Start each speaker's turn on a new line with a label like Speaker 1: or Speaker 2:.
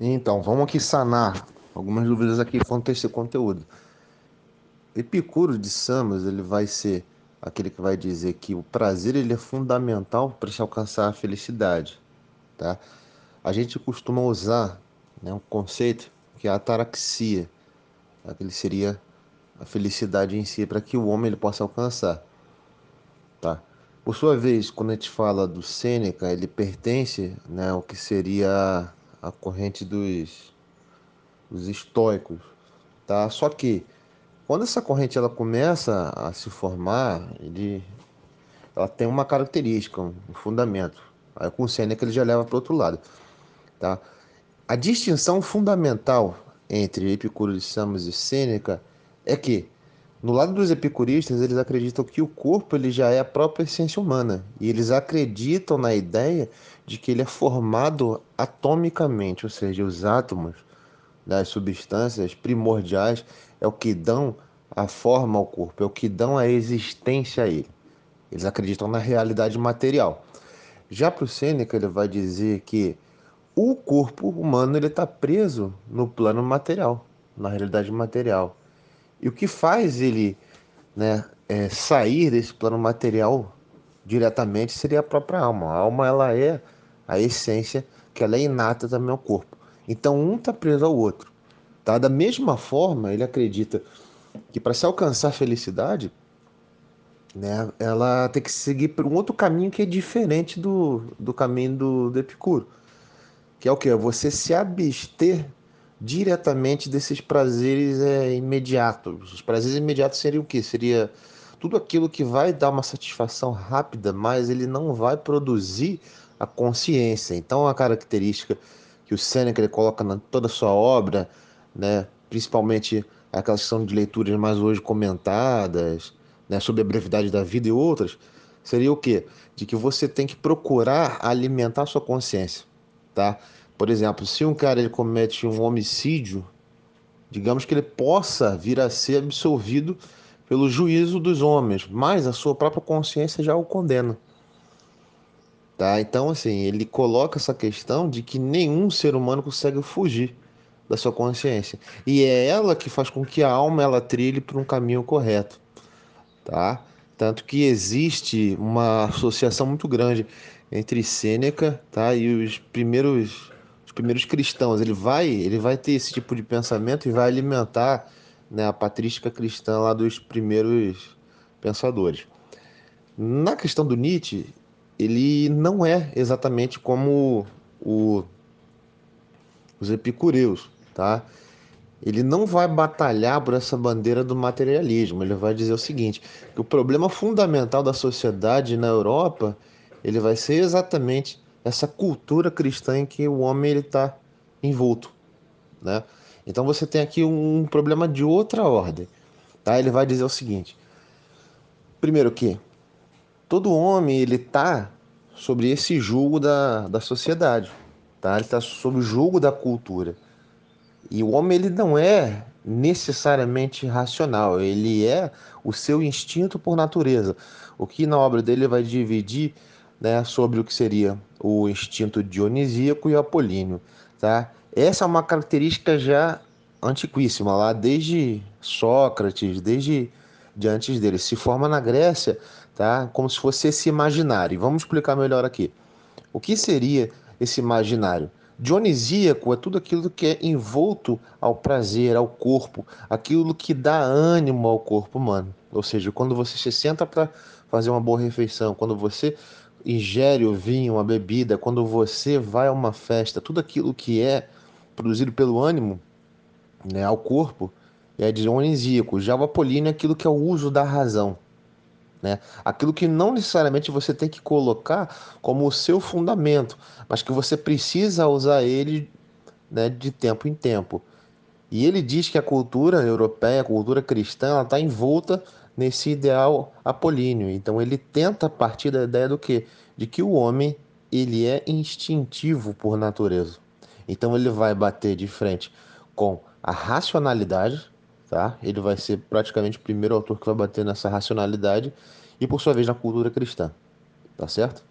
Speaker 1: Então, vamos aqui sanar algumas dúvidas aqui quanto a esse conteúdo. Epicuro de Samos, ele vai ser aquele que vai dizer que o prazer ele é fundamental para se alcançar a felicidade, tá? A gente costuma usar né, um conceito que é a ataraxia, aquele seria a felicidade em si para que o homem ele possa alcançar, tá? Por sua vez, quando a gente fala do Sêneca, ele pertence né, ao que seria a corrente dos, dos estoicos, tá? Só que quando essa corrente ela começa a se formar, ele, ela tem uma característica, um fundamento. Aí com o Sêneca ele já leva para outro lado, tá? A distinção fundamental entre Epicuro de Samos e Sêneca é que no lado dos epicuristas, eles acreditam que o corpo ele já é a própria essência humana. E eles acreditam na ideia de que ele é formado atomicamente, ou seja, os átomos das substâncias primordiais é o que dão a forma ao corpo, é o que dão a existência a ele. Eles acreditam na realidade material. Já para o Sêneca, ele vai dizer que o corpo humano ele está preso no plano material, na realidade material. E o que faz ele né, é, sair desse plano material diretamente seria a própria alma. A alma ela é a essência que ela é inata também ao corpo. Então um está preso ao outro. Tá? Da mesma forma, ele acredita que para se alcançar a felicidade, né, ela tem que seguir por um outro caminho que é diferente do, do caminho do, do Epicuro. Que é o que? Você se abster diretamente desses prazeres é, imediatos. Os prazeres imediatos seriam o quê? Seria tudo aquilo que vai dar uma satisfação rápida, mas ele não vai produzir a consciência. Então, a característica que o Seneca ele coloca na toda a sua obra, né, principalmente aquelas que são de leituras mais hoje comentadas, né, sobre a brevidade da vida e outras, seria o quê? De que você tem que procurar alimentar a sua consciência, tá? Por exemplo, se um cara ele comete um homicídio, digamos que ele possa vir a ser absolvido pelo juízo dos homens, mas a sua própria consciência já o condena. Tá? Então, assim, ele coloca essa questão de que nenhum ser humano consegue fugir da sua consciência. E é ela que faz com que a alma ela trilhe por um caminho correto. Tá? Tanto que existe uma associação muito grande entre Sêneca tá? e os primeiros primeiros cristãos. Ele vai, ele vai ter esse tipo de pensamento e vai alimentar né, a patrística cristã lá dos primeiros pensadores. Na questão do Nietzsche, ele não é exatamente como o, os epicureus, tá? Ele não vai batalhar por essa bandeira do materialismo. Ele vai dizer o seguinte: que o problema fundamental da sociedade na Europa ele vai ser exatamente essa cultura cristã em que o homem ele está envolto, né? Então você tem aqui um problema de outra ordem, tá? Ele vai dizer o seguinte: primeiro que todo homem ele está sobre esse julgo da, da sociedade, tá? Ele está sob o julgo da cultura. E o homem ele não é necessariamente racional, ele é o seu instinto por natureza. O que na obra dele vai dividir né, sobre o que seria o instinto dionisíaco e apolíneo. Tá? Essa é uma característica já antiquíssima, lá desde Sócrates, desde de antes dele. Se forma na Grécia tá? como se fosse esse imaginário. Vamos explicar melhor aqui. O que seria esse imaginário? Dionisíaco é tudo aquilo que é envolto ao prazer, ao corpo, aquilo que dá ânimo ao corpo humano. Ou seja, quando você se senta para fazer uma boa refeição, quando você ingere o vinho, a bebida, quando você vai a uma festa, tudo aquilo que é produzido pelo ânimo, né, ao corpo, é dionisíaco. Já o apolíneo é aquilo que é o uso da razão. Né? Aquilo que não necessariamente você tem que colocar como o seu fundamento, mas que você precisa usar ele né, de tempo em tempo. E ele diz que a cultura europeia, a cultura cristã, está envolta nesse ideal apolíneo. Então ele tenta partir da ideia do que? De que o homem ele é instintivo por natureza. Então ele vai bater de frente com a racionalidade, tá? Ele vai ser praticamente o primeiro autor que vai bater nessa racionalidade e por sua vez na cultura cristã. Tá certo?